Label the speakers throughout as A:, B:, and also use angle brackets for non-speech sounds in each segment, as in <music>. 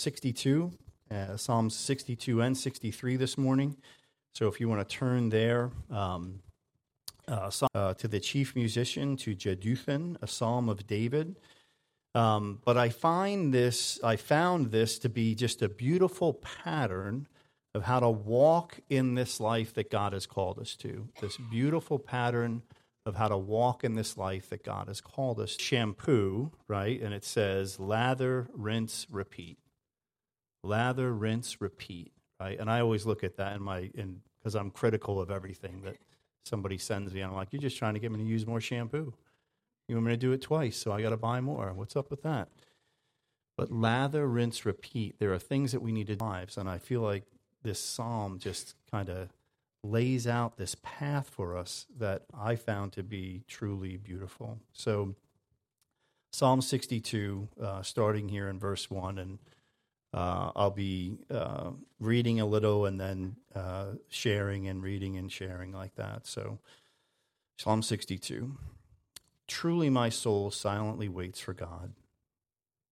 A: 62, uh, Psalms 62 and 63 this morning. So if you want to turn there um, uh, uh, to the chief musician, to Jeduthun, a psalm of David. Um, but I find this, I found this to be just a beautiful pattern of how to walk in this life that God has called us to. This beautiful pattern of how to walk in this life that God has called us. Shampoo, right? And it says lather, rinse, repeat. Lather, rinse, repeat, right? And I always look at that in my, in, because I'm critical of everything that somebody sends me. I'm like, you're just trying to get me to use more shampoo. You want me to do it twice, so I got to buy more. What's up with that? But lather, rinse, repeat. There are things that we need to lives, and I feel like this psalm just kind of lays out this path for us that I found to be truly beautiful. So, Psalm 62, uh, starting here in verse 1, and uh, I'll be uh, reading a little and then uh, sharing and reading and sharing like that. So, Psalm 62. Truly, my soul silently waits for God.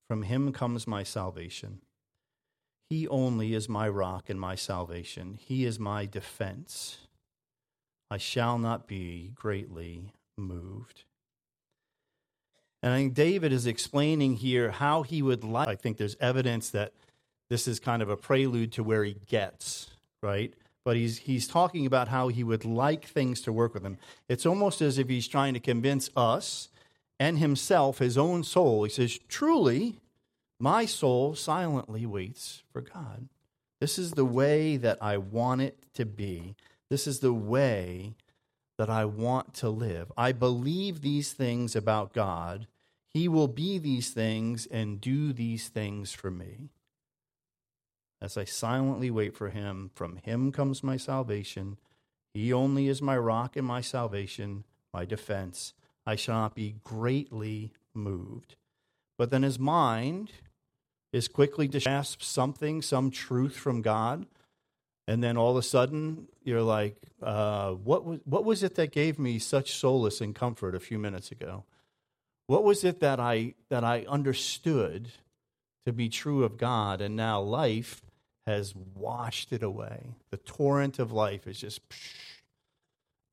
A: From him comes my salvation. He only is my rock and my salvation. He is my defense. I shall not be greatly moved. And I think David is explaining here how he would like. I think there's evidence that this is kind of a prelude to where he gets, right? but he's, he's talking about how he would like things to work with him. It's almost as if he's trying to convince us and himself, his own soul. He says, Truly, my soul silently waits for God. This is the way that I want it to be. This is the way that I want to live. I believe these things about God. He will be these things and do these things for me. As I silently wait for him, from him comes my salvation. He only is my rock and my salvation, my defense. I shall not be greatly moved. But then his mind is quickly to grasp something, some truth from God. And then all of a sudden, you're like, uh, what, was, what was it that gave me such solace and comfort a few minutes ago? What was it that I, that I understood to be true of God? And now life has washed it away. The torrent of life is just,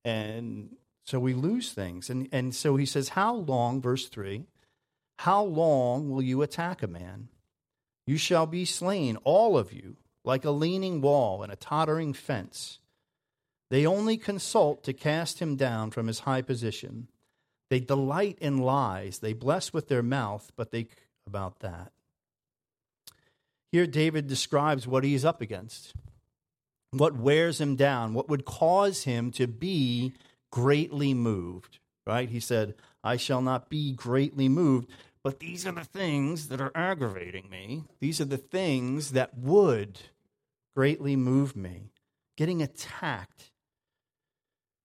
A: and so we lose things. And, and so he says, How long, verse 3, how long will you attack a man? You shall be slain, all of you, like a leaning wall and a tottering fence. They only consult to cast him down from his high position. They delight in lies. They bless with their mouth, but they about that. Here, David describes what he's up against, what wears him down, what would cause him to be greatly moved, right? He said, I shall not be greatly moved, but these are the things that are aggravating me. These are the things that would greatly move me. Getting attacked.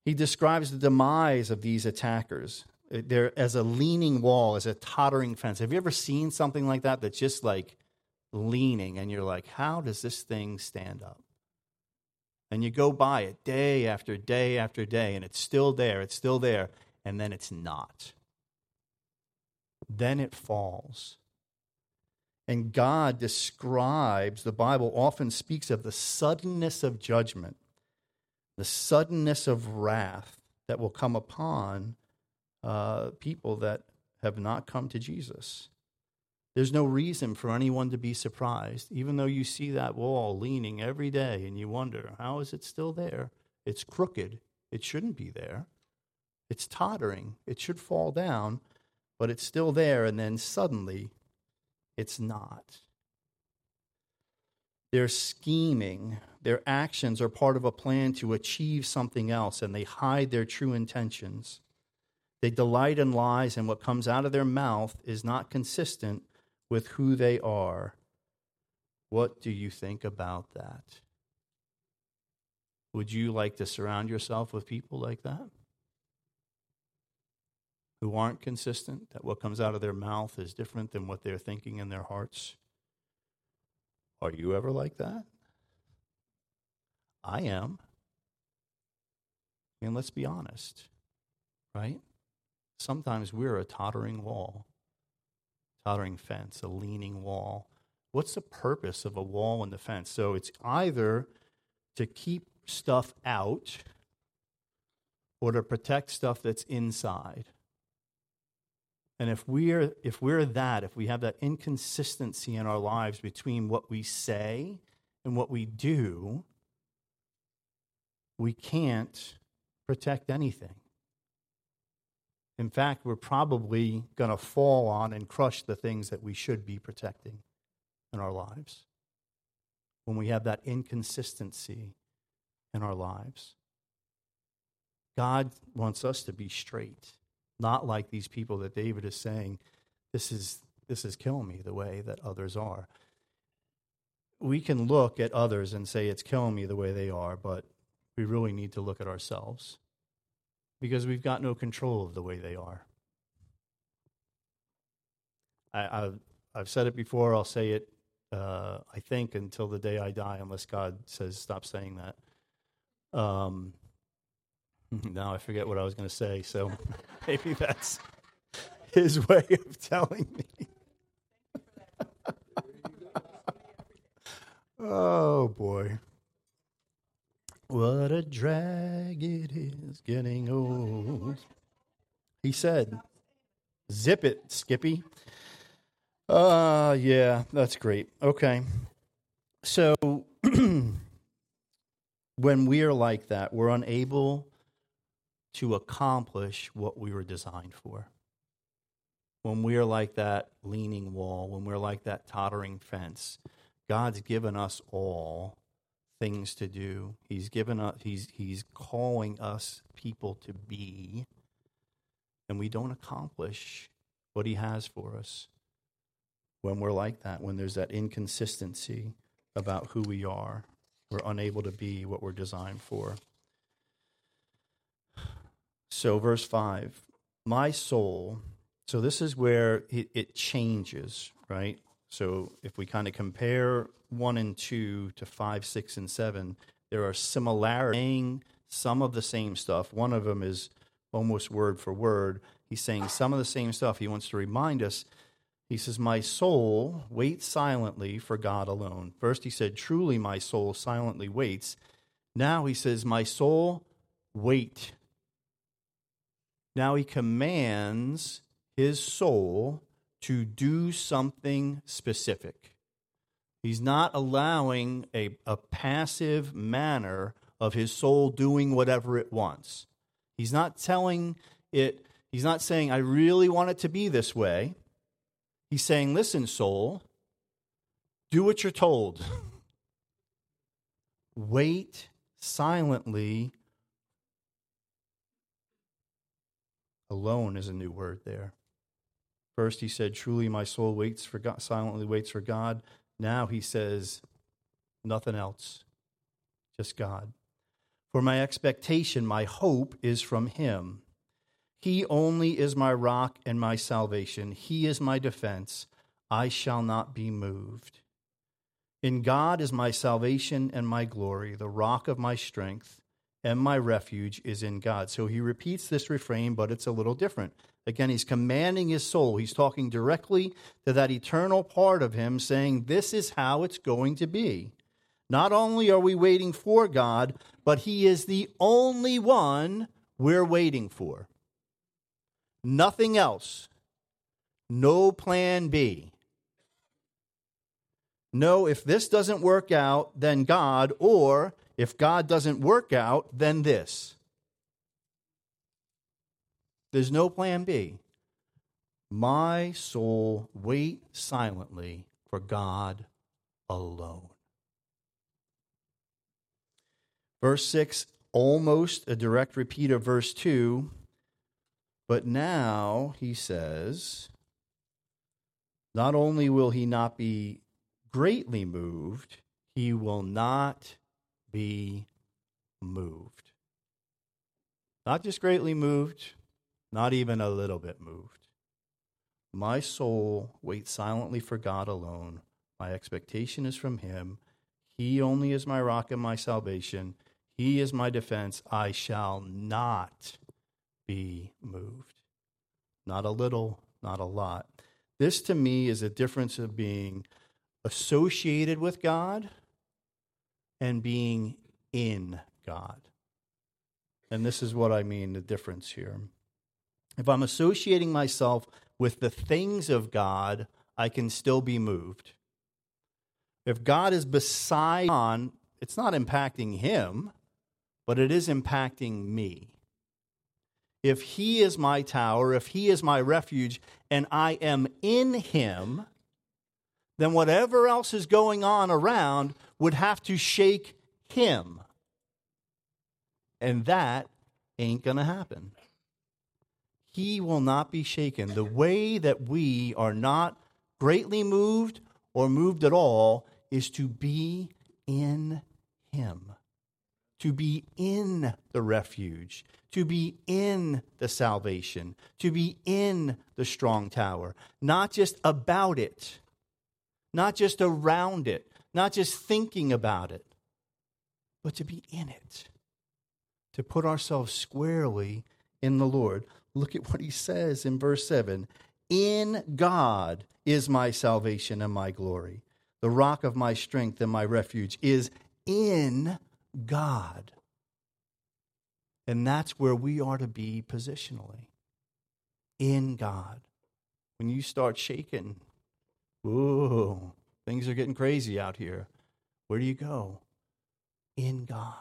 A: He describes the demise of these attackers. They're as a leaning wall, as a tottering fence. Have you ever seen something like that that's just like leaning and you're like, how does this thing stand up? And you go by it day after day after day, and it's still there, it's still there, and then it's not. Then it falls. And God describes, the Bible often speaks of the suddenness of judgment, the suddenness of wrath that will come upon uh, people that have not come to Jesus. There's no reason for anyone to be surprised, even though you see that wall leaning every day and you wonder, how is it still there? It's crooked. It shouldn't be there. It's tottering. It should fall down, but it's still there, and then suddenly it's not. They're scheming. Their actions are part of a plan to achieve something else, and they hide their true intentions. They delight in lies, and what comes out of their mouth is not consistent with who they are. What do you think about that? Would you like to surround yourself with people like that? Who aren't consistent, that what comes out of their mouth is different than what they're thinking in their hearts? Are you ever like that? I am. I mean, let's be honest, right? Sometimes we're a tottering wall tottering fence, a leaning wall. What's the purpose of a wall and the fence? So it's either to keep stuff out or to protect stuff that's inside. And if we're if we're that, if we have that inconsistency in our lives between what we say and what we do, we can't protect anything. In fact, we're probably going to fall on and crush the things that we should be protecting in our lives when we have that inconsistency in our lives. God wants us to be straight, not like these people that David is saying, this is, this is killing me the way that others are. We can look at others and say it's killing me the way they are, but we really need to look at ourselves because we've got no control of the way they are. I, have I've said it before, I'll say it, uh, I think, until the day I die, unless God says stop saying that. Um, <laughs> now I forget what I was going to say, so <laughs> maybe that's his way of telling me. <laughs> oh, boy. What a drag it is getting old. He said, Zip it, Skippy. Uh, yeah, that's great. Okay. So, <clears throat> when we are like that, we're unable to accomplish what we were designed for. When we are like that leaning wall, when we're like that tottering fence, God's given us all things to do. He's given us he's he's calling us people to be and we don't accomplish what he has for us when we're like that, when there's that inconsistency about who we are. We're unable to be what we're designed for. So, verse 5 My soul, so this is where it, it changes, right? So, if we kind of compare 1 and 2 to 5, 6, and 7, there are similarities, saying some of the same stuff. One of them is almost word for word. He's saying some of the same stuff. He wants to remind us. He says, My soul waits silently for God alone. First, he said, Truly, my soul silently waits. Now he says, My soul, wait now he commands his soul to do something specific. He's not allowing a, a passive manner of his soul doing whatever it wants. He's not telling it, he's not saying, I really want it to be this way. He's saying, Listen, soul, do what you're told. <laughs> Wait silently Alone is a new word there. First, he said, Truly my soul waits for God, silently waits for God. Now he says, Nothing else, just God. For my expectation, my hope is from him. He only is my rock and my salvation. He is my defense. I shall not be moved. In God is my salvation and my glory, the rock of my strength and my refuge is in God. So he repeats this refrain, but it's a little different. Again, he's commanding his soul. He's talking directly to that eternal part of him, saying, This is how it's going to be. Not only are we waiting for God, but he is the only one we're waiting for. Nothing else. No plan B. No, if this doesn't work out, then God, or if God doesn't work out, then this. There's no plan B. My soul wait silently for God alone. Verse 6, almost a direct repeat of verse 2. But now he says, not only will he not be greatly moved, he will not be moved. Not just greatly moved, not even a little bit moved. My soul waits silently for God alone. My expectation is from Him. He only is my rock and my salvation. He is my defense. I shall not be moved. Not a little, not a lot. This to me is a difference of being associated with God and being in God. And this is what I mean the difference here. If I'm associating myself with the things of God, I can still be moved. If God is beside on, it's not impacting him, but it is impacting me. If he is my tower, if he is my refuge, and I am in him, then whatever else is going on around would have to shake him. And that ain't going to happen. He will not be shaken. The way that we are not greatly moved or moved at all is to be in him, to be in the refuge, to be in the salvation, to be in the strong tower, not just about it, not just around it, not just thinking about it, but to be in it, to put ourselves squarely in the Lord. Look at what he says in verse 7 In God is my salvation and my glory. The rock of my strength and my refuge is in God. And that's where we are to be positionally in God. When you start shaking, whoa, things are getting crazy out here. Where do you go? In God.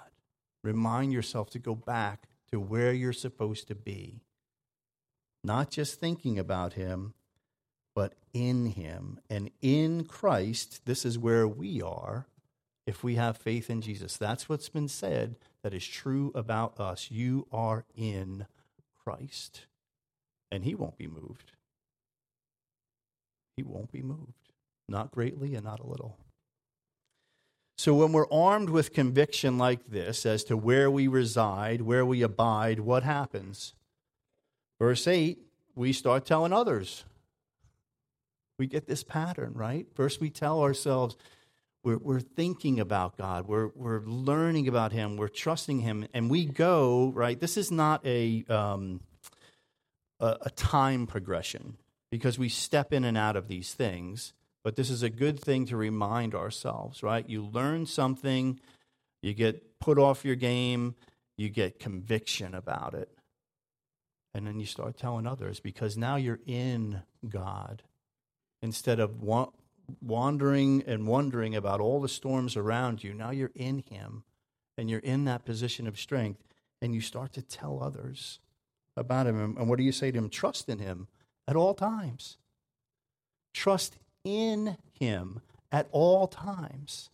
A: Remind yourself to go back to where you're supposed to be. Not just thinking about Him, but in Him. And in Christ, this is where we are if we have faith in Jesus. That's what's been said that is true about us. You are in Christ, and He won't be moved. He won't be moved, not greatly and not a little. So, when we're armed with conviction like this as to where we reside, where we abide, what happens? Verse 8, we start telling others. We get this pattern, right? First, we tell ourselves, we're, we're thinking about God. We're, we're learning about Him. We're trusting Him. And we go, right? This is not a, um, a, a time progression because we step in and out of these things. But this is a good thing to remind ourselves, right? You learn something, you get put off your game, you get conviction about it. And then you start telling others because now you're in God instead of wandering and wondering about all the storms around you. Now you're in Him and you're in that position of strength and you start to tell others about Him. And what do you say to Him? Trust in Him at all times. Trust in Him at all times.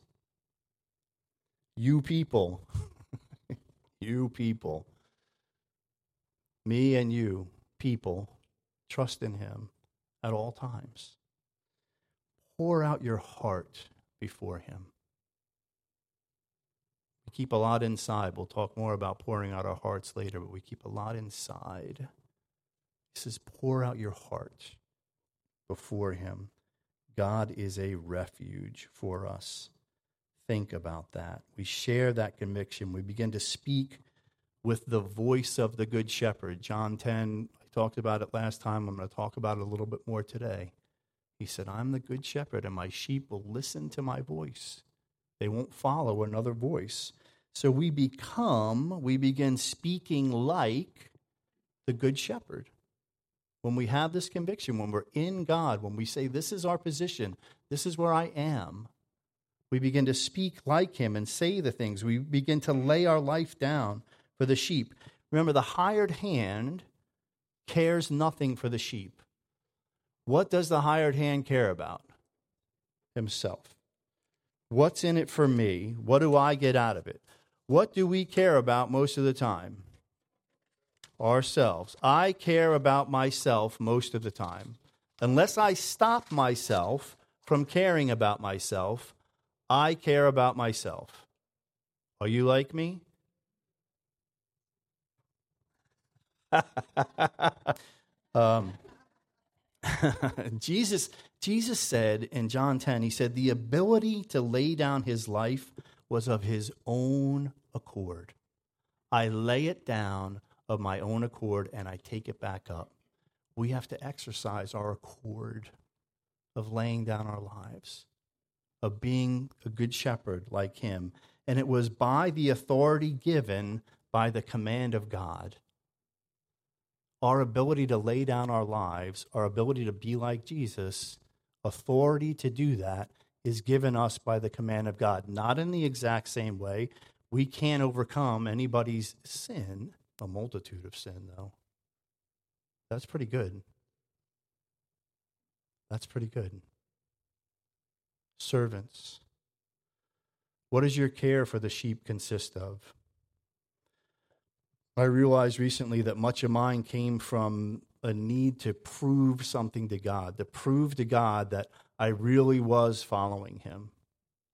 A: You people, <laughs> you people, me and you, people, trust in Him at all times pour out your heart before Him. We keep a lot inside. We'll talk more about pouring out our hearts later, but we keep a lot inside. He says, pour out your heart before Him. God is a refuge for us. Think about that. We share that conviction. We begin to speak with the voice of the Good Shepherd. John 10, I talked about it last time. I'm going to talk about it a little bit more today. He said, I'm the good shepherd, and my sheep will listen to my voice. They won't follow another voice. So we become, we begin speaking like the good shepherd. When we have this conviction, when we're in God, when we say, This is our position, this is where I am, we begin to speak like Him and say the things. We begin to lay our life down for the sheep. Remember, the hired hand cares nothing for the sheep. What does the hired hand care about? Himself. What's in it for me? What do I get out of it? What do we care about most of the time? Ourselves. I care about myself most of the time. Unless I stop myself from caring about myself, I care about myself. Are you like me? <laughs> um, <laughs> Jesus, Jesus said in John 10, he said, the ability to lay down his life was of his own accord. I lay it down of my own accord and I take it back up. We have to exercise our accord of laying down our lives. of being a good shepherd like him. And it was by the authority given by the command of God. Our ability to lay down our lives, our ability to be like Jesus, authority to do that is given us by the command of God. Not in the exact same way. We can't overcome anybody's sin, a multitude of sin, though. That's pretty good. That's pretty good. Servants. What does your care for the sheep consist of? I realized recently that much of mine came from a need to prove something to God, to prove to God that I really was following Him.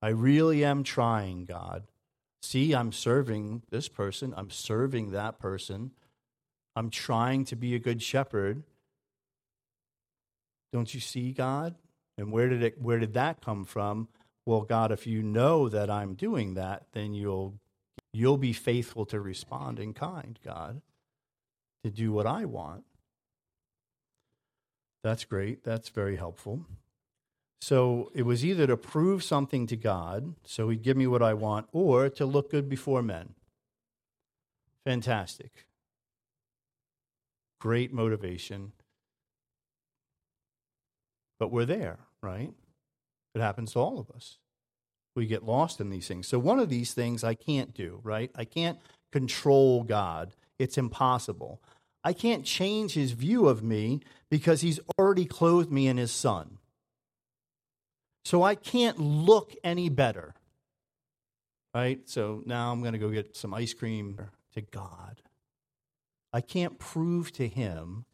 A: I really am trying, God. See, I'm serving this person, I'm serving that person, I'm trying to be a good shepherd. Don't you see, God? And where did it where did that come from? Well, God, if you know that I'm doing that, then you'll you'll be faithful to respond in kind, God, to do what I want. That's great. That's very helpful. So it was either to prove something to God, so he'd give me what I want, or to look good before men. Fantastic. Great motivation. But we're there, right? It happens to all of us. We get lost in these things. So, one of these things I can't do, right? I can't control God. It's impossible. I can't change his view of me because he's already clothed me in his son. So, I can't look any better, right? So, now I'm going to go get some ice cream to God. I can't prove to him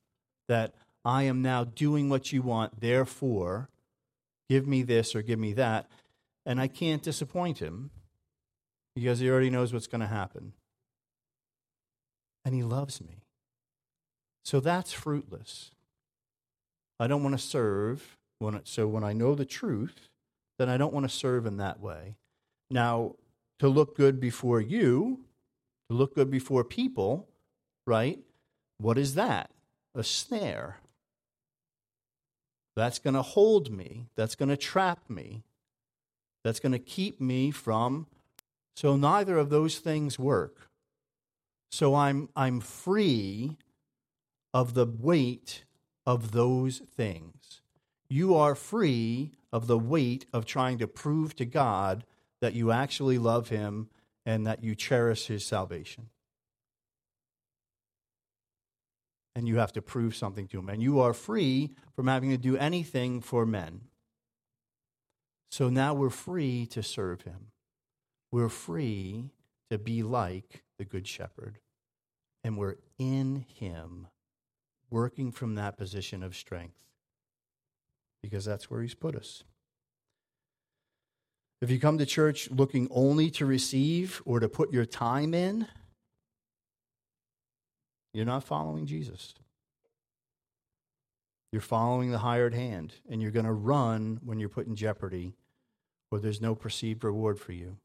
A: that I am now doing what you want, therefore, give me this or give me that. And I can't disappoint him because he already knows what's going to happen. And he loves me. So that's fruitless. I don't want to serve. When it, so when I know the truth, then I don't want to serve in that way. Now, to look good before you, to look good before people, right? What is that? A snare. That's going to hold me. That's going to trap me. That's going to keep me from. So neither of those things work. So I'm, I'm free of the weight of those things. You are free of the weight of trying to prove to God that you actually love Him and that you cherish His salvation. and you have to prove something to him. And you are free from having to do anything for men. So now we're free to serve him. We're free to be like the Good Shepherd. And we're in him, working from that position of strength, because that's where he's put us. If you come to church looking only to receive or to put your time in, you're not following Jesus. You're following the hired hand, and you're going to run when you're put in jeopardy or there's no perceived reward for you.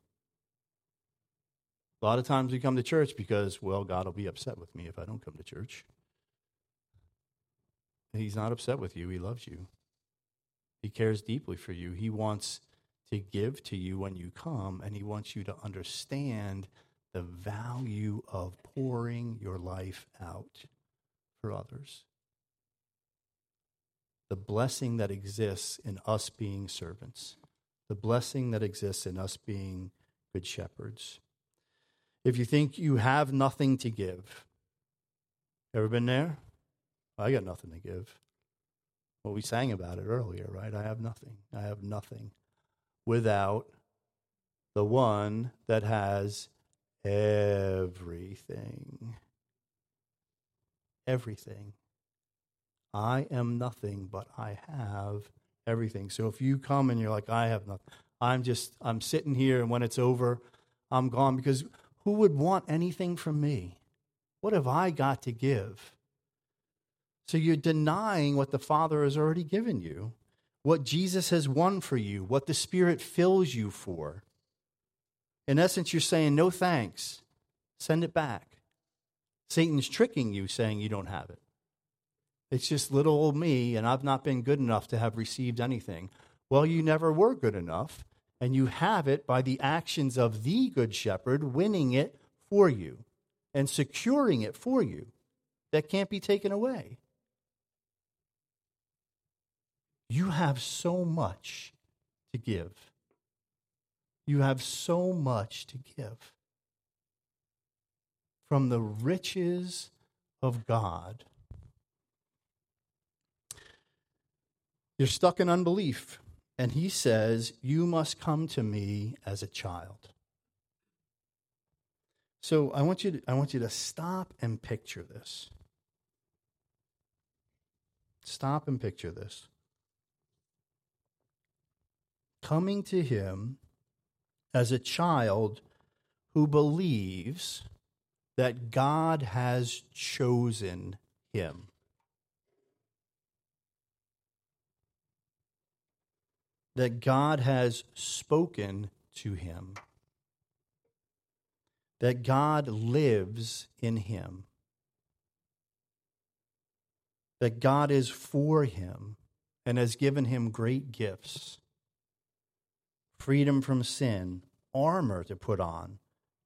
A: A lot of times we come to church because, well, God will be upset with me if I don't come to church. He's not upset with you, He loves you. He cares deeply for you. He wants to give to you when you come, and He wants you to understand the value of pouring your life out for others. The blessing that exists in us being servants, the blessing that exists in us being good shepherds. If you think you have nothing to give, ever been there? I got nothing to give. Well, we sang about it earlier, right? I have nothing. I have nothing without the one that has everything. Everything. I am nothing, but I have everything. So if you come and you're like, I have nothing, I'm just, I'm sitting here, and when it's over, I'm gone because who would want anything from me? What have I got to give? So you're denying what the Father has already given you, what Jesus has won for you, what the Spirit fills you for. In essence, you're saying, no thanks, send it back. Satan's tricking you, saying you don't have it. It's just little old me, and I've not been good enough to have received anything. Well, you never were good enough And you have it by the actions of the Good Shepherd winning it for you and securing it for you. That can't be taken away. You have so much to give. You have so much to give. From the riches of God. You're stuck in unbelief. And he says, You must come to me as a child. So I want you to, I want you to stop and picture this. Stop and picture this. Coming to him as a child who believes that God has chosen him. That God has spoken to him. That God lives in him. That God is for him and has given him great gifts freedom from sin, armor to put on,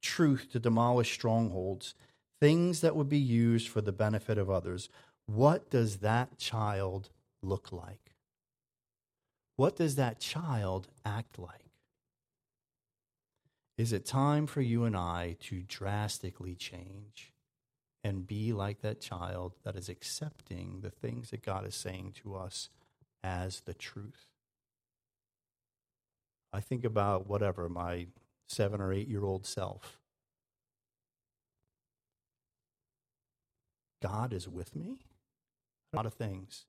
A: truth to demolish strongholds, things that would be used for the benefit of others. What does that child look like? What does that child act like? Is it time for you and I to drastically change and be like that child that is accepting the things that God is saying to us as the truth? I think about whatever, my seven or eight year old self. God is with me. A lot of things.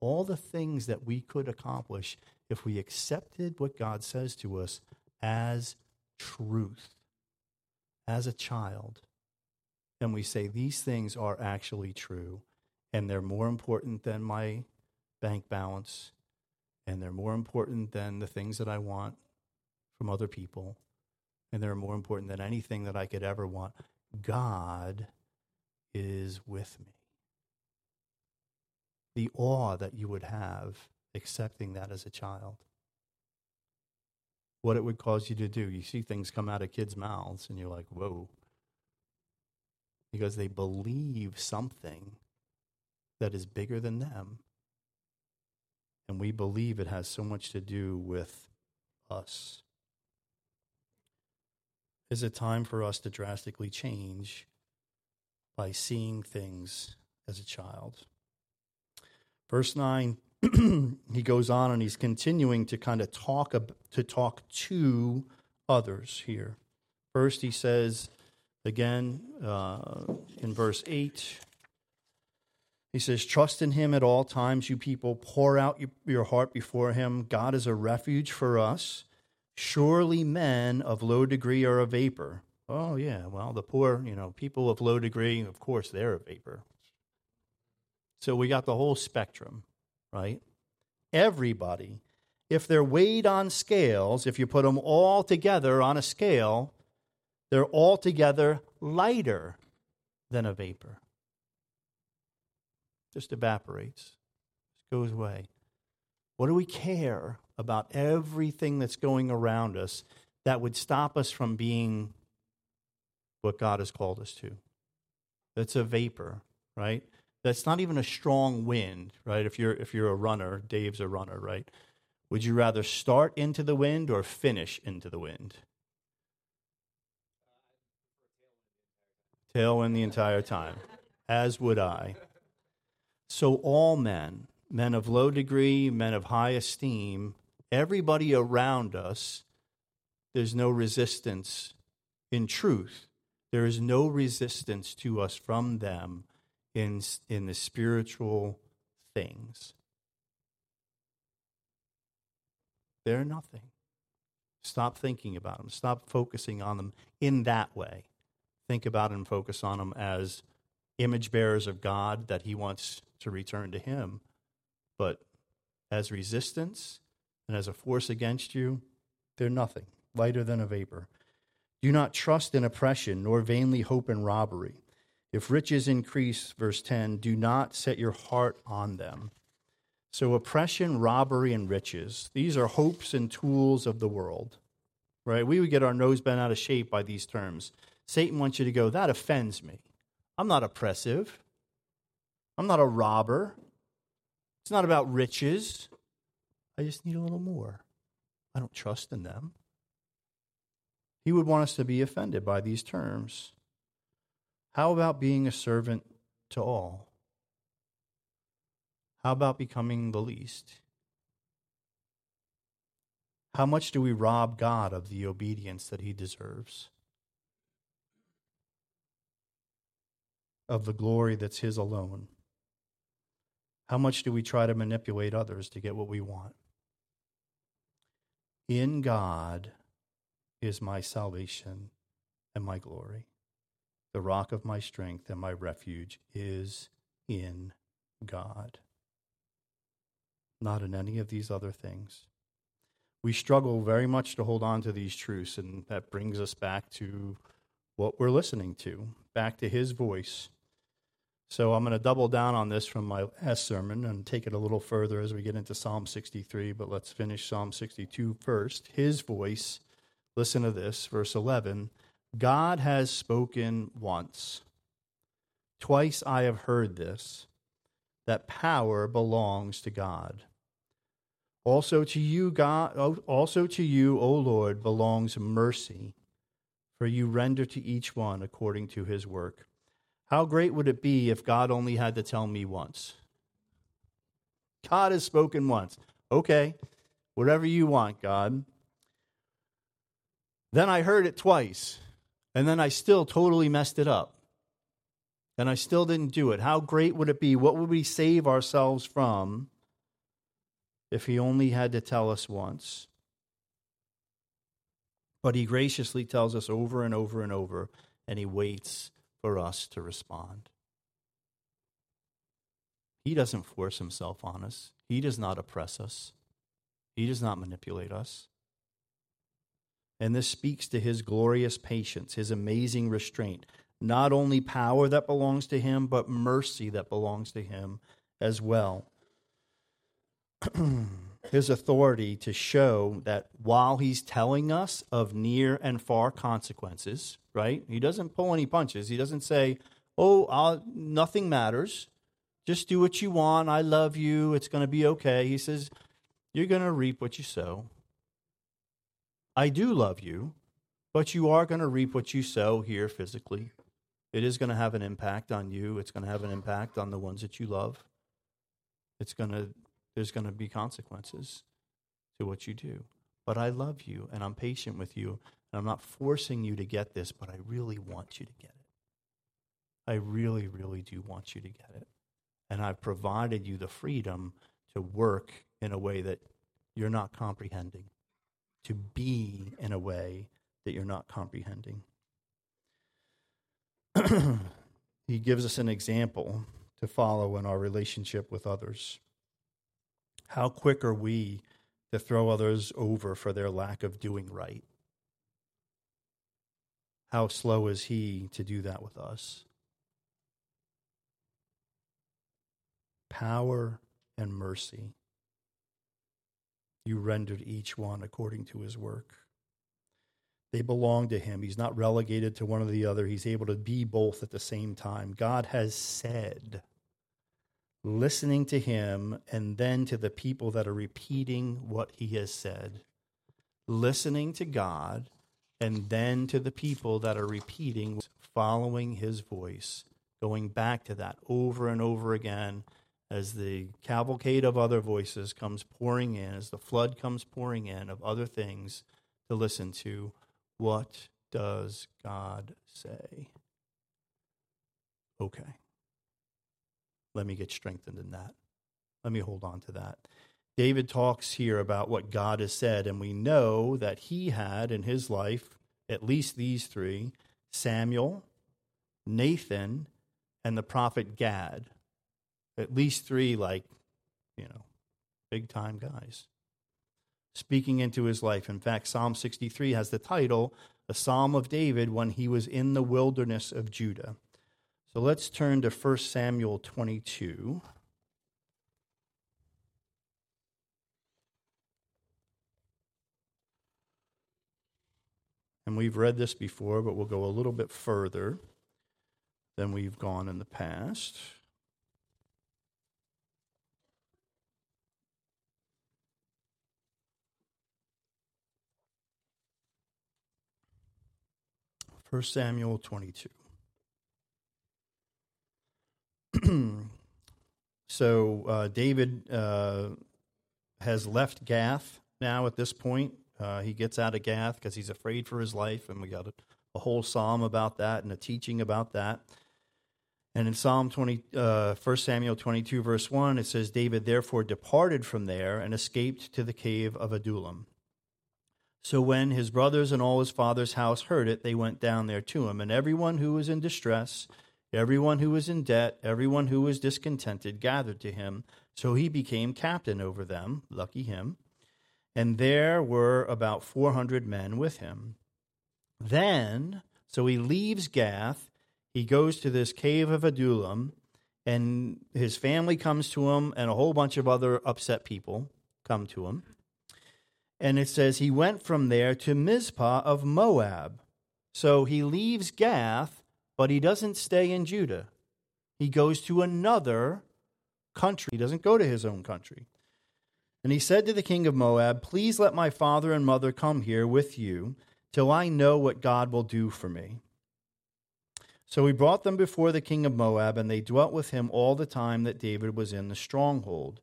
A: All the things that we could accomplish if we accepted what God says to us as truth, as a child. And we say, these things are actually true, and they're more important than my bank balance, and they're more important than the things that I want from other people, and they're more important than anything that I could ever want. God is with me. The awe that you would have accepting that as a child. What it would cause you to do. You see things come out of kids' mouths, and you're like, whoa. Because they believe something that is bigger than them. And we believe it has so much to do with us. Is it time for us to drastically change by seeing things as a child? Verse 9, <clears throat> he goes on and he's continuing to kind of talk to talk to others here. First, he says, again, uh, in verse 8, he says, Trust in him at all times, you people. Pour out your heart before him. God is a refuge for us. Surely men of low degree are a vapor. Oh, yeah, well, the poor, you know, people of low degree, of course, they're a vapor. So we got the whole spectrum, right? Everybody, if they're weighed on scales, if you put them all together on a scale, they're altogether lighter than a vapor just evaporates, just goes away. What do we care about everything that's going around us that would stop us from being what God has called us to? That's a vapor, right? That's not even a strong wind, right? If you're if you're a runner, Dave's a runner, right? Would you rather start into the wind or finish into the wind? Tailwind the entire time, as would I. So, all men, men of low degree, men of high esteem, everybody around us, there's no resistance in truth. There is no resistance to us from them in, in the spiritual things. They're nothing. Stop thinking about them. Stop focusing on them in that way. Think about and focus on them as image bearers of God that He wants to return to Him. But as resistance and as a force against you, they're nothing, lighter than a vapor. Do not trust in oppression, nor vainly hope in robbery. If riches increase, verse 10, do not set your heart on them. So, oppression, robbery, and riches, these are hopes and tools of the world, right? We would get our nose bent out of shape by these terms. Satan wants you to go, that offends me. I'm not oppressive. I'm not a robber. It's not about riches. I just need a little more. I don't trust in them. He would want us to be offended by these terms. How about being a servant to all? How about becoming the least? How much do we rob God of the obedience that he deserves? Of the glory that's his alone? How much do we try to manipulate others to get what we want? In God is my salvation and my glory. The rock of my strength and my refuge is in God not in any of these other things. We struggle very much to hold on to these truths, and that brings us back to what we're listening to, back to His voice. So I'm going to double down on this from my last sermon and take it a little further as we get into Psalm 63, but let's finish Psalm 62 first. His voice, listen to this, verse 11 God has spoken once. Twice I have heard this, that power belongs to God. Also to you, God, also to you, O Lord, belongs mercy, for you render to each one according to his work. How great would it be if God only had to tell me once? God has spoken once. Okay, whatever you want, God. Then I heard it twice, and then I still totally messed it up. And I still didn't do it. How great would it be? What would we save ourselves from if he only had to tell us once. But he graciously tells us over and over and over, and he waits for us to respond. He doesn't force himself on us, he does not oppress us, he does not manipulate us. And this speaks to his glorious patience, his amazing restraint. Not only power that belongs to him, but mercy that belongs to him as well. <clears throat> his authority to show that while he's telling us of near and far consequences, right? He doesn't pull any punches. He doesn't say, "Oh, I'll, nothing matters. Just do what you want. I love you. It's going to be okay." He says, "You're going to reap what you sow." I do love you, but you are going to reap what you sow here physically. It is going to have an impact on you. It's going to have an impact on the ones that you love. It's going to there's going to be consequences to what you do. But I love you and I'm patient with you and I'm not forcing you to get this, but I really want you to get it. I really, really do want you to get it. And I've provided you the freedom to work in a way that you're not comprehending, to be in a way that you're not comprehending. <clears throat> he gives us an example to follow in our relationship with others. How quick are we to throw others over for their lack of doing right? How slow is he to do that with us? Power and mercy. You rendered each one according to his work. They belong to him. He's not relegated to one or the other. He's able to be both at the same time. God has said, listening to him, and then to the people that are repeating what he has said. Listening to God, and then to the people that are repeating, following his voice, going back to that over and over again as the cavalcade of other voices comes pouring in, as the flood comes pouring in of other things to listen to. What does God say? Okay. Let me get strengthened in that. Let me hold on to that. David talks here about what God has said, and we know that he had in his life at least these three Samuel, Nathan, and the prophet Gad at least three, like, you know, big time guys speaking into his life. In fact, Psalm 63 has the title, A Psalm of David when he was in the wilderness of Judah. So let's turn to 1 Samuel 22. And we've read this before, but we'll go a little bit further than we've gone in the past. First Samuel 22. <clears throat> so uh, David uh, has left Gath now at this point. Uh, he gets out of Gath because he's afraid for his life, and we got a, a, whole psalm about that and a teaching about that. And in Psalm 20, uh, 1 Samuel 22, verse 1, it says, David therefore departed from there and escaped to the cave of Adullam. So when his brothers and all his father's house heard it, they went down there to him. And everyone who was in distress, everyone who was in debt, everyone who was discontented gathered to him. So he became captain over them. Lucky him. And there were about 400 men with him. Then, so he leaves Gath, he goes to this cave of Adullam, and his family comes to him, and a whole bunch of other upset people come to him. And it says he went from there to Mizpah of Moab. So he leaves Gath, but he doesn't stay in Judah. He goes to another country. He doesn't go to his own country. And he said to the king of Moab, Please let my father and mother come here with you till I know what God will do for me. So he brought them before the king of Moab, and they dwelt with him all the time that David was in the stronghold.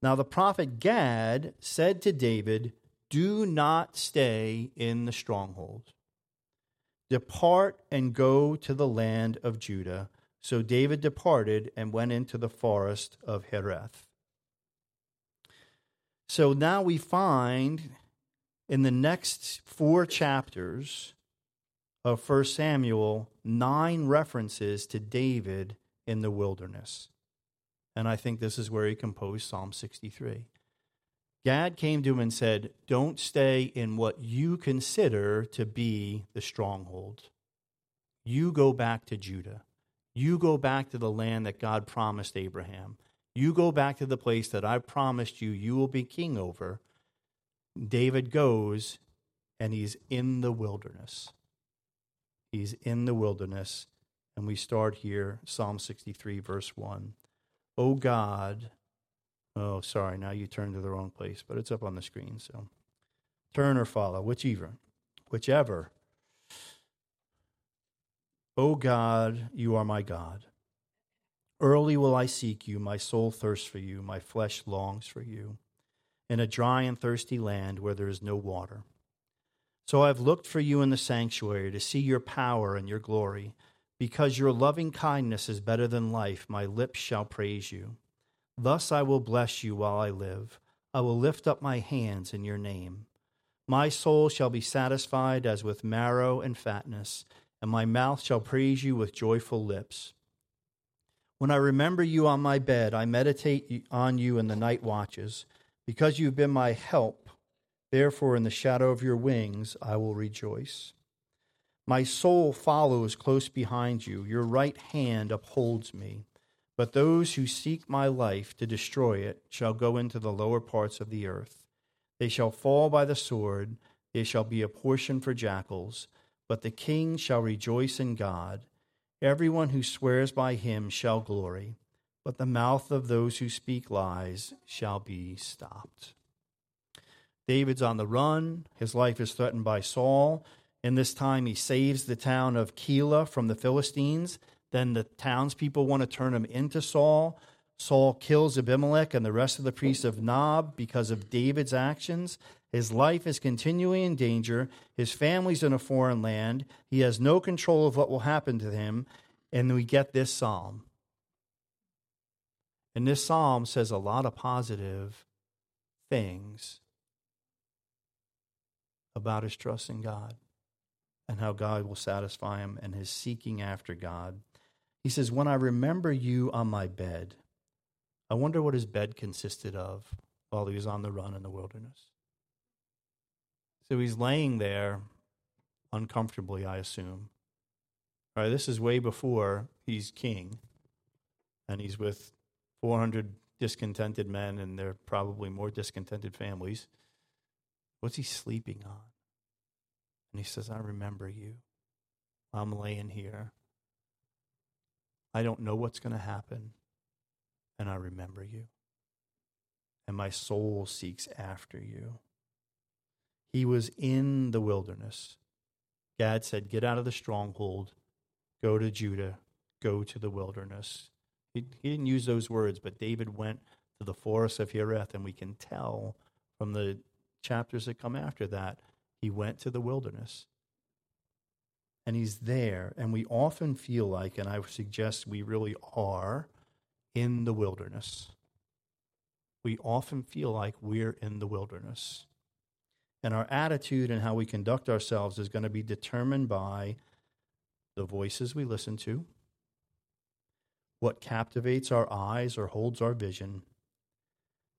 A: Now the prophet Gad said to David, do not stay in the stronghold. Depart and go to the land of Judah. So David departed and went into the forest of Hereth. So now we find in the next four chapters of 1 Samuel nine references to David in the wilderness. And I think this is where he composed Psalm 63. Gad came to him and said, Don't stay in what you consider to be the stronghold. You go back to Judah. You go back to the land that God promised Abraham. You go back to the place that I promised you you will be king over. David goes and he's in the wilderness. He's in the wilderness. And we start here, Psalm 63, verse 1. O God, Oh, sorry. Now you turned to the wrong place, but it's up on the screen. So turn or follow, whichever. Whichever. O God, you are my God. Early will I seek you. My soul thirsts for you. My flesh longs for you in a dry and thirsty land where there is no water. So I've looked for you in the sanctuary to see your power and your glory. Because your loving kindness is better than life, my lips shall praise you. Thus I will bless you while I live. I will lift up my hands in your name. My soul shall be satisfied as with marrow and fatness, and my mouth shall praise you with joyful lips. When I remember you on my bed, I meditate on you in the night watches. Because you've been my help, therefore in the shadow of your wings I will rejoice. My soul follows close behind you, your right hand upholds me. But those who seek my life to destroy it shall go into the lower parts of the earth. They shall fall by the sword, they shall be a portion for jackals. But the king shall rejoice in God. Everyone who swears by him shall glory, but the mouth of those who speak lies shall be stopped. David's on the run. His life is threatened by Saul. In this time, he saves the town of Keilah from the Philistines then the townspeople want to turn him into Saul. Saul kills Abimelech and the rest of the priests of Nob because of David's actions. His life is continually in danger. His family's in a foreign land. He has no control of what will happen to him. And we get this psalm. And this psalm says a lot of positive things about his trust in God and how God will satisfy him and his seeking after God. He says, When I remember you on my bed, I wonder what his bed consisted of while he was on the run in the wilderness. So he's laying there uncomfortably, I assume. All right, this is way before he's king, and he's with 400 discontented men, and they're probably more discontented families. What's he sleeping on? And he says, I remember you. I'm laying here. I don't know what's going to happen, and I remember you. And my soul seeks after you. He was in the wilderness. Gad said, Get out of the stronghold, go to Judah, go to the wilderness. He, he didn't use those words, but David went to the forest of Hereth, and we can tell from the chapters that come after that, he went to the wilderness. And he's there, and we often feel like, and I suggest we really are, in the wilderness. We often feel like we're in the wilderness. And our attitude and how we conduct ourselves is going to be determined by the voices we listen to, what captivates our eyes or holds our vision,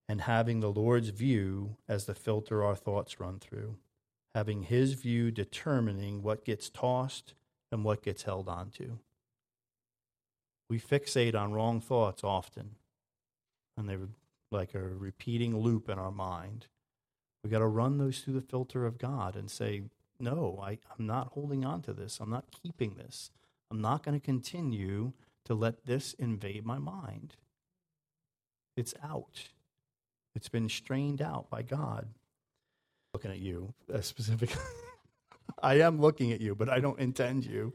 A: and having the Lord's view as the filter our thoughts run through, having His view determining what gets tossed and what gets held onto. We fixate on wrong thoughts often, and they're like a repeating loop in our mind. We got to run those through the filter of God and say, no, I, I'm not holding on to this. I'm not keeping this. I'm not going to continue to let this invade my mind. It's out. It's been strained out by God. Looking at you uh, specifically. <laughs> I am looking at you, but I don't intend you.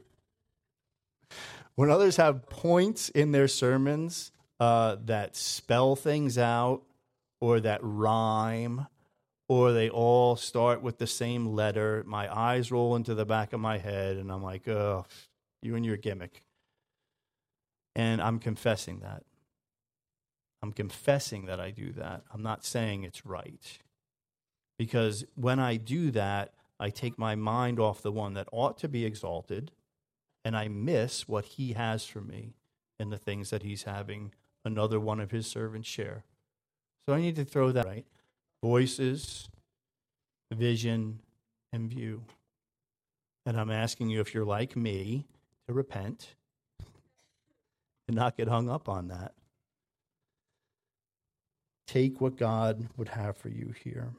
A: When others have points in their sermons uh, that spell things out or that rhyme, or they all start with the same letter, my eyes roll into the back of my head, and I'm like, oh, you and your gimmick. And I'm confessing that. I'm confessing that I do that. I'm not saying it's right. Because when I do that, I take my mind off the one that ought to be exalted, and I miss what he has for me and the things that he's having another one of his servants share. So I need to throw that right. Voices, vision, and view. And I'm asking you if you're like me to repent and not get hung up on that. Take what God would have for you here.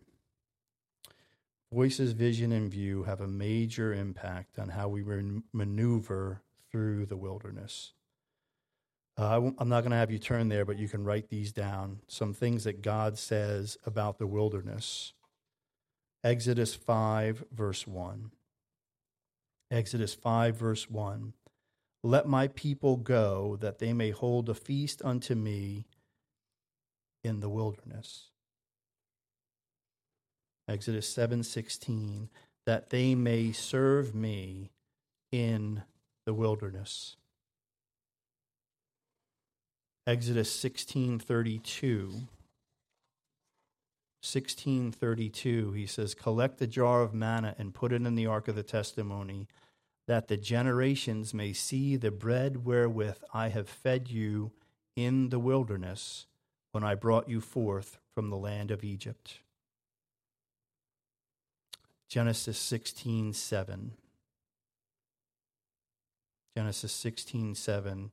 A: Voices, vision, and view have a major impact on how we maneuver through the wilderness. Uh, I'm not going to have you turn there, but you can write these down. Some things that God says about the wilderness. Exodus 5, verse 1. Exodus 5, verse 1. Let my people go, that they may hold a feast unto me in the wilderness. Exodus 7:16 that they may serve me in the wilderness. Exodus 16:32 1632 he says collect the jar of manna and put it in the ark of the testimony that the generations may see the bread wherewith I have fed you in the wilderness when I brought you forth from the land of Egypt. Genesis 16 7. Genesis 16 7.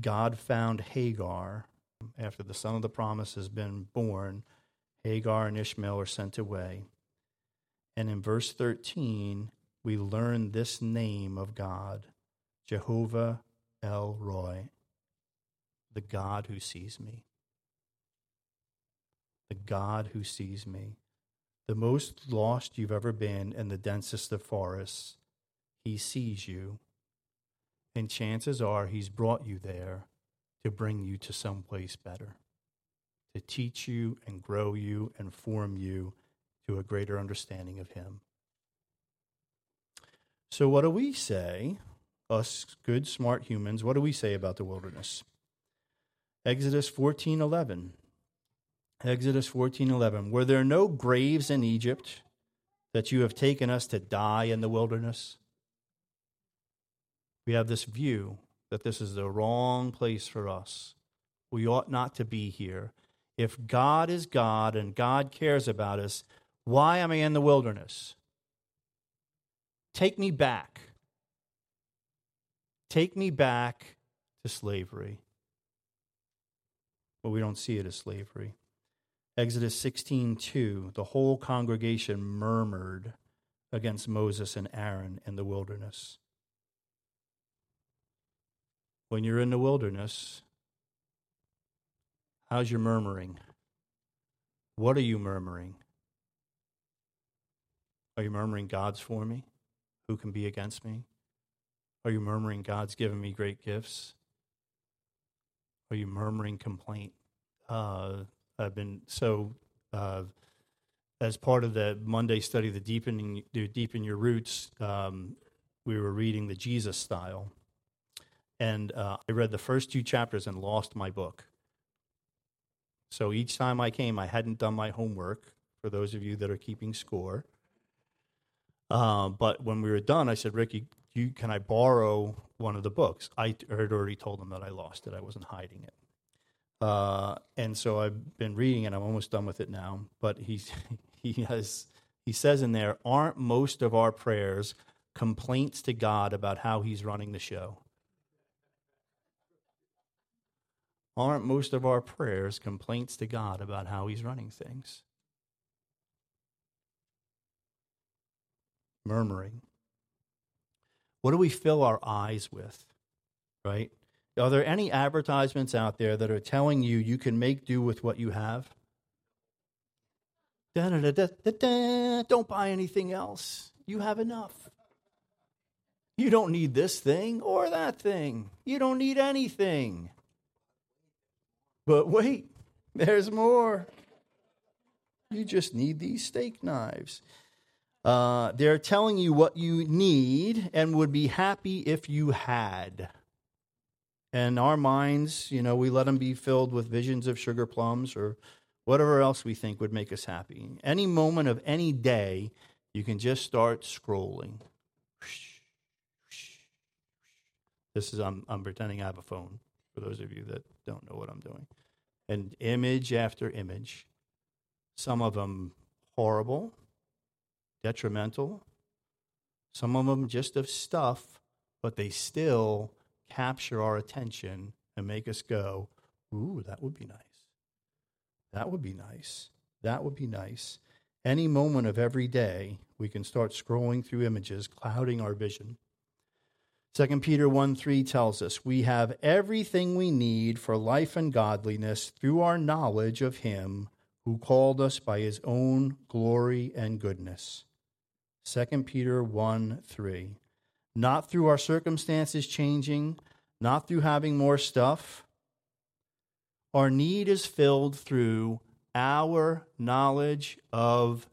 A: God found Hagar after the son of the promise has been born. Hagar and Ishmael are sent away. And in verse 13, we learn this name of God Jehovah El Roi the God who sees me. The God who sees me. The most lost you've ever been in the densest of forests, he sees you. And chances are he's brought you there to bring you to someplace better, to teach you and grow you and form you to a greater understanding of him. So, what do we say, us good, smart humans, what do we say about the wilderness? Exodus 14:11. Exodus 14:11. Were there no graves in Egypt that you have taken us to die in the wilderness? We have this view that this is the wrong place for us. We ought not to be here. If God is God and God cares about us, why am I in the wilderness? Take me back. Take me back to slavery but we don't see it as slavery. Exodus 16:2 The whole congregation murmured against Moses and Aaron in the wilderness. When you're in the wilderness, how's your murmuring? What are you murmuring? Are you murmuring, God's for me? Who can be against me? Are you murmuring, God's given me great gifts? Are you murmuring complaint? Uh, I've been so, uh, as part of the Monday study, the deepening, the deepen your roots. Um, we were reading the Jesus style, and uh, I read the first two chapters and lost my book. So each time I came, I hadn't done my homework. For those of you that are keeping score, uh, but when we were done, I said, Ricky, you, can I borrow one of the books? I had already told him that I lost it. I wasn't hiding it. Uh, and so I've been reading it. I'm almost done with it now. But he's, <laughs> he has he says in there, aren't most of our prayers complaints to God about how He's running the show? Aren't most of our prayers complaints to God about how He's running things? murmuring? What do we fill our eyes with? Right? Are there any advertisements out there that are telling you you can make do with what you have? Da, da, da, Don't buy anything else. You have enough. You don't need this thing or that thing. You don't need anything. But wait, there's more. You just need these steak knives. Uh, they're telling you what you need and would be happy if you had. And our minds, you know, we let them be filled with visions of sugar plums or whatever else we think would make us happy. Any moment of any day, you can just start scrolling. This is, I'm, I'm pretending I have a phone for those of you that don't know what I'm doing. And image after image, some of them horrible, detrimental, some of them just of stuff, but they still capture our attention and make us go, Ooh, that would be nice. That would be nice. That would be nice. Any moment of every day, we can start scrolling through images, clouding our vision. 2 Peter 1 3 tells us, We have everything we need for life and godliness through our knowledge of Him who called us by His own glory and goodness. 2 Peter 1 3. Not through our circumstances changing, not through having more stuff. Our need is filled through our knowledge of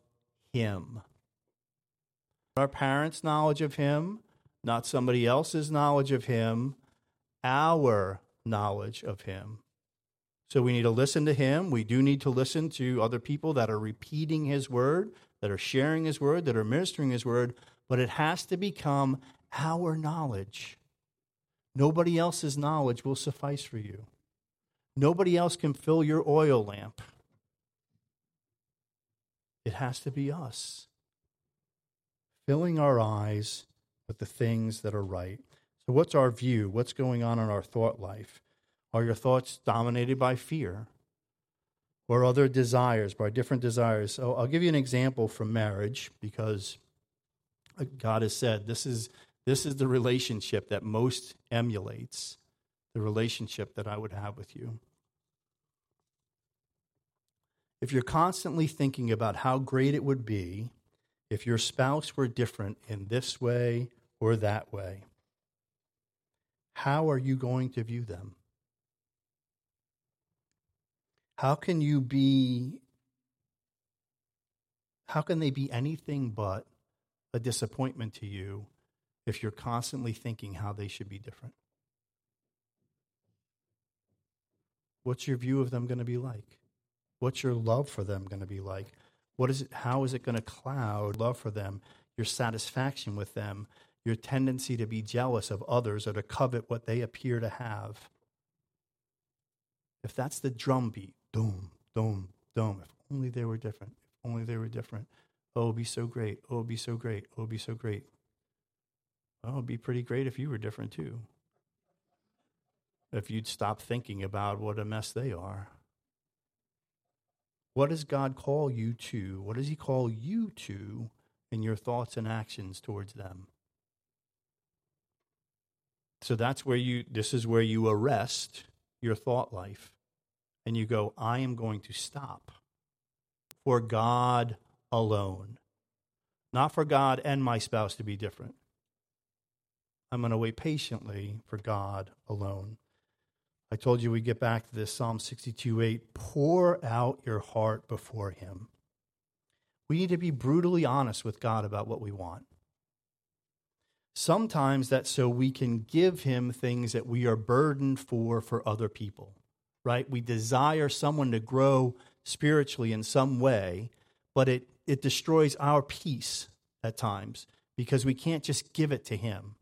A: Him. Our parents' knowledge of Him, not somebody else's knowledge of Him, our knowledge of Him. So we need to listen to Him. We do need to listen to other people that are repeating His word that are sharing His word, that are ministering His word, but it has to become our knowledge. Nobody else's knowledge will suffice for you. Nobody else can fill your oil lamp. It has to be us. Filling our eyes with the things that are right. So, what's our view? What's going on in our thought life? Are your thoughts dominated by fear? or other desires, by different desires. So I'll give you an example from marriage because God has said this is this is the relationship that most emulates the relationship that I would have with you. If you're constantly thinking about how great it would be if your spouse were different in this way or that way, how are you going to view them? How can you be, how can they be anything but a disappointment to you if you're constantly thinking how they should be different? What's your view of them going to be like? What's your love for them going to be like? What is it, how is it going to cloud love for them, your satisfaction with them, your tendency to be jealous of others or to covet what they appear to have? If that's the drumbeat, Doom, doom, doom. If only they were different. If only they were different. Oh, be so great. Oh, be so great. Oh, be so great. Oh, it'd be pretty great if you were different too. If you'd stop thinking about what a mess they are. What does God call you to? What does He call you to in your thoughts and actions towards them. So that's where you, this is where you arrest your thought life and you go, I am going to stop for God alone, not for God and my spouse to be different. I'm going to wait patiently for God alone. I told you we get back to this Psalm 62 8. Pour out your heart before Him. We need to be brutally honest with God about what we want. Sometimes that's so we can give Him things that we are burdened for for other people, right? We desire someone to grow spiritually in some way, but it, it destroys our peace at times because we can't just give it to Him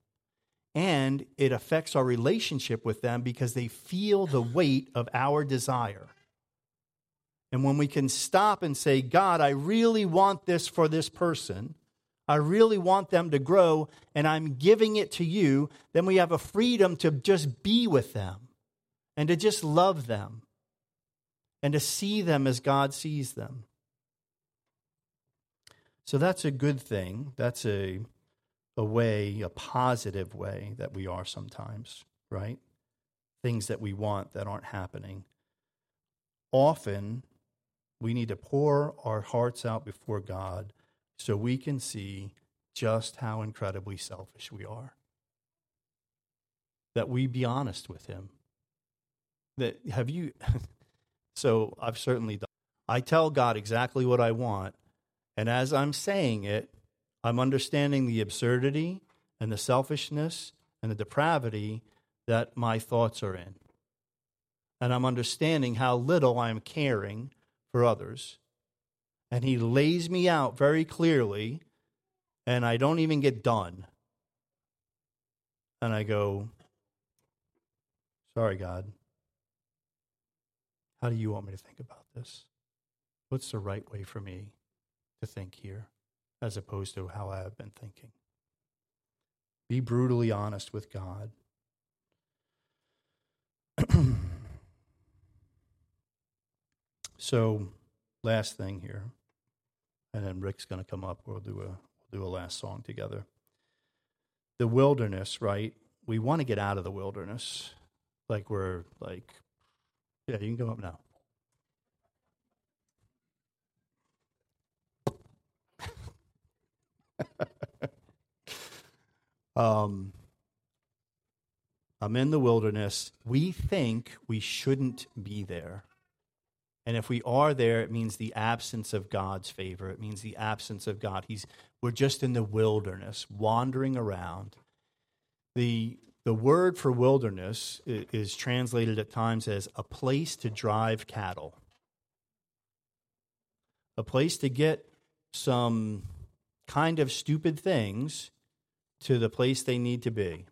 A: and it affects our relationship with them because they feel the weight of our desire. And when we can stop and say, God, I really want this for this person, I really want them to grow, and I'm giving it to you, then we have a freedom to just be with them and to just love them and to see them as God sees them. So that's a good thing. That's a a way, a positive way that we are sometimes, right? Things that we want that aren't happening. Often, we need to pour our hearts out before God so we can see just how incredibly selfish we are. That we be honest with Him. That have you, <laughs> so I've certainly done. I tell God exactly what I want, and as I'm saying it, I'm understanding the absurdity and the selfishness and the depravity that my thoughts are in. And I'm understanding how little I'm caring for others. And he lays me out very clearly, and I don't even get done. And I go, Sorry, God. How do you want me to think about this? What's the right way for me to think here? As opposed to how I have been thinking. Be brutally honest with God. <clears throat> so, last thing here, and then Rick's going to come up. We'll do a we'll do a last song together. The wilderness, right? We want to get out of the wilderness, like we're like, yeah, you can come up now. <laughs> um, I'm in the wilderness. We think we shouldn't be there. And if we are there, it means the absence of God's favor. It means the absence of God. He's, we're just in the wilderness, wandering around. The, the word for wilderness is translated at times as a place to drive cattle, a place to get some kind of stupid things to the place they need to be.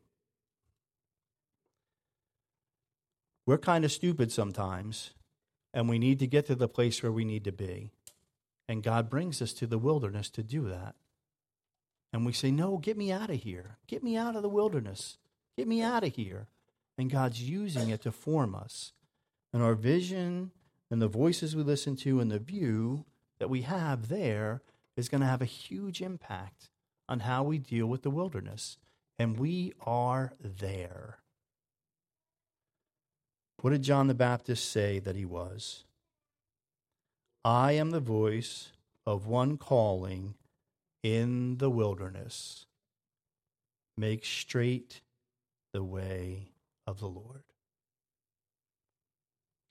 A: We're kind of stupid sometimes, and we need to get to the place where we need to be. And God brings us to the wilderness to do that. And we say, No, get me out of here. Get me out of the wilderness. Get me out of here. And God's using it to form us. And our vision and the voices we listen to and the view that we have there is going to have a huge impact on how we deal with the wilderness. And we are there. What did John the Baptist say that he was? I am the voice of one calling in the wilderness. Make straight the way of the Lord.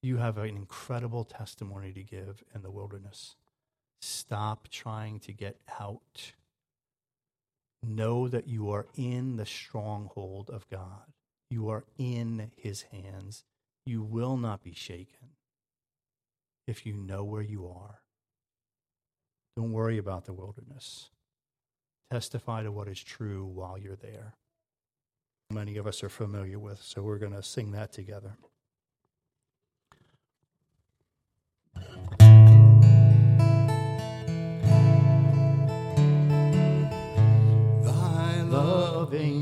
A: You have an incredible testimony to give in the wilderness. Stop trying to get out. Know that you are in the stronghold of God. You are in his hands. You will not be shaken if you know where you are. Don't worry about the wilderness. Testify to what is true while you're there. Many of us are familiar with, so we're going to sing that together. Loving